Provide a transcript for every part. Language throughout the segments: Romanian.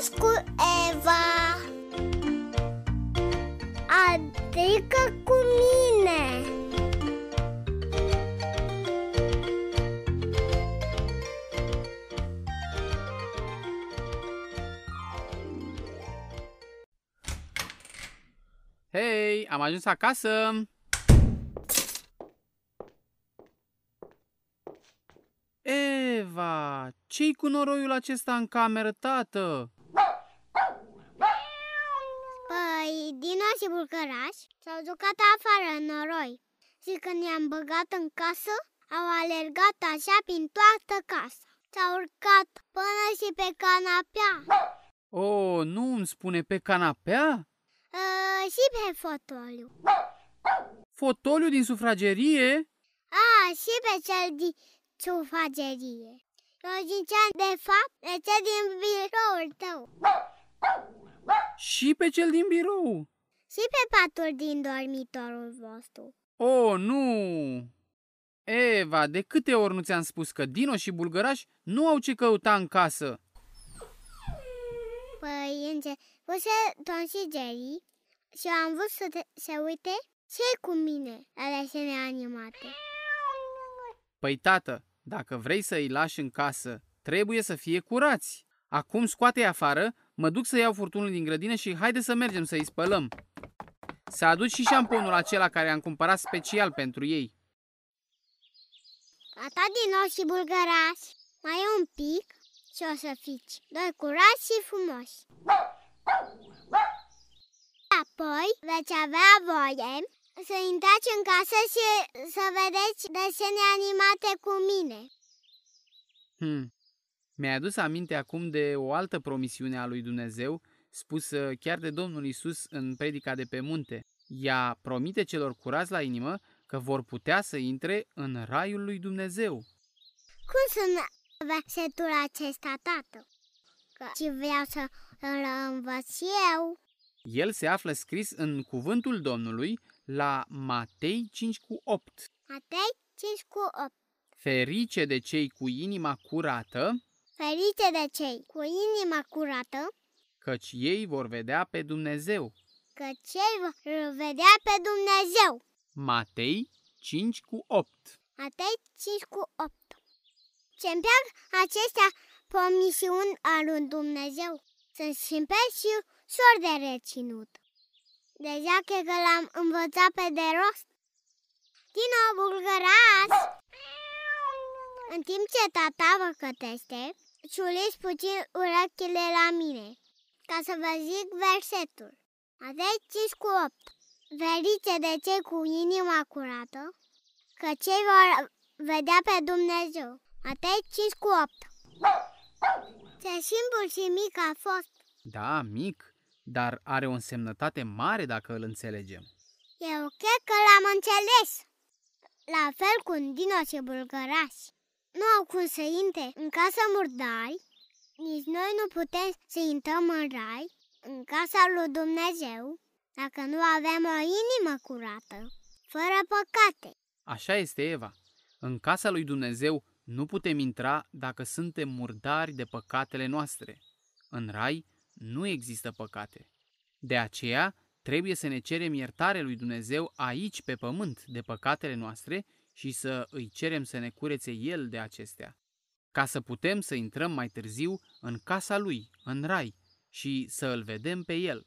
Nas cu Eva Adică cu mine Hei, am ajuns acasă! Eva, ce-i cu noroiul acesta în cameră, tată? Păi, Dino și Bulgăraș s-au jucat afară în noroi Și când i-am băgat în casă, au alergat așa prin toată casa. S-au urcat până și pe canapea. Oh, nu îmi spune pe canapea? uh, Și pe fotoliu. Fotoliu din sufragerie? A, și pe cel din sufragerie. Eu ziceam, de fapt, de cel din biroul tău Și pe cel din birou? Și pe patul din dormitorul vostru Oh, nu! Eva, de câte ori nu ți-am spus că Dino și Bulgăraș nu au ce căuta în casă? Păi, începuse Tom și Jerry și am vrut să te, se uite ce cu mine la desene animate. Păi, tată, dacă vrei să îi lași în casă, trebuie să fie curați. Acum scoate-i afară, mă duc să iau furtunul din grădină și haide să mergem să-i spălăm. Să aduci și șamponul acela care am cumpărat special pentru ei. Tata din nou și bulgăraș, mai e un pic și o să fiți doi curați și frumoși. Apoi veți avea voie să intrați în casă și să vedeți desene animate cu mine. Hmm. Mi-ai adus aminte acum de o altă promisiune a lui Dumnezeu, spusă chiar de Domnul Isus în predica de pe munte. Ea promite celor curați la inimă că vor putea să intre în raiul lui Dumnezeu. Cum sună versetul acesta, tată? Că și vreau să îl învăț eu. El se află scris în cuvântul Domnului la Matei 5 cu 8. Matei 5 cu 8. Ferice de cei cu inima curată, Ferice de cei cu inima curată, căci ei vor vedea pe Dumnezeu. că cei vor vedea pe Dumnezeu. Matei 5 cu 8. Matei 5 cu 8. Ce-mi plac acestea promisiuni al lui Dumnezeu. Sunt simple și ușor de reținut. Deja cred că l-am învățat pe de rost. Din nou, bulgăraș! În timp ce tata vă cătește, ciuliți puțin urechile la mine, ca să vă zic versetul. Matei 5 cu 8. Ferice de cei cu inima curată, că cei vor vedea pe Dumnezeu. Matei 5 cu 8. Ce simplu și mic a fost. Da, mic, dar are o însemnătate mare dacă îl înțelegem. Eu cred că l-am înțeles. La fel cu Dino și Bulgărași. Nu au cum să intre în casă murdari, nici noi nu putem să intrăm în rai, în casa lui Dumnezeu, dacă nu avem o inimă curată, fără păcate. Așa este, Eva. În casa lui Dumnezeu nu putem intra dacă suntem murdari de păcatele noastre. În rai nu există păcate. De aceea, trebuie să ne cerem iertare lui Dumnezeu aici pe pământ de păcatele noastre și să îi cerem să ne curețe El de acestea, ca să putem să intrăm mai târziu în casa Lui, în rai, și să îl vedem pe El.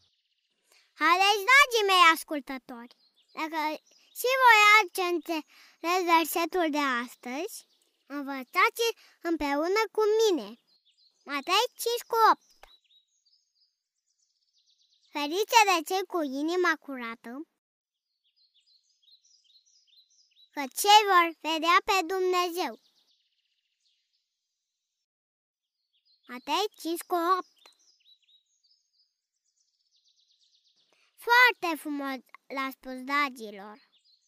Haideți, dragii mei ascultători, dacă și voi ați înțeles versetul de astăzi, învățați împreună cu mine. Matei 5 cu 8 Ferice de cei cu inima curată, că cei vor vedea pe Dumnezeu. Matei 5 cu 8 Foarte frumos l-a spus dragilor.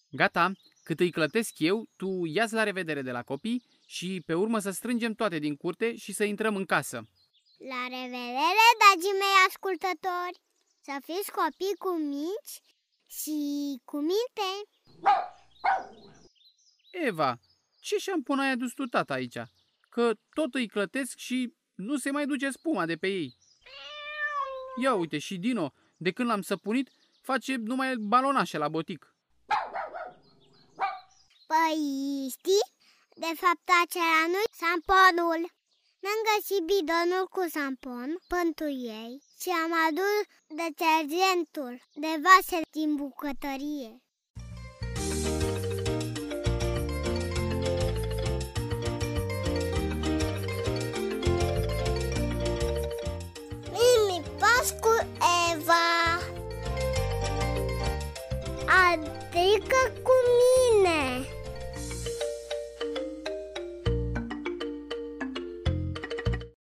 Gata, cât îi clătesc eu, tu ia la revedere de la copii și pe urmă să strângem toate din curte și să intrăm în casă. La revedere, dragii mei ascultători! Să fiți copii cu minți și cu minte! Eva, ce șampon ai adus tu tata aici? Că tot îi clătesc și nu se mai duce spuma de pe ei. Ia uite și Dino, de când l-am săpunit, face numai balonașe la botic. Păi, știi? De fapt, acela nu samponul. Mi-am găsit bidonul cu sampon pentru ei și am adus detergentul de vase din bucătărie. Mimi Pascu Eva Adică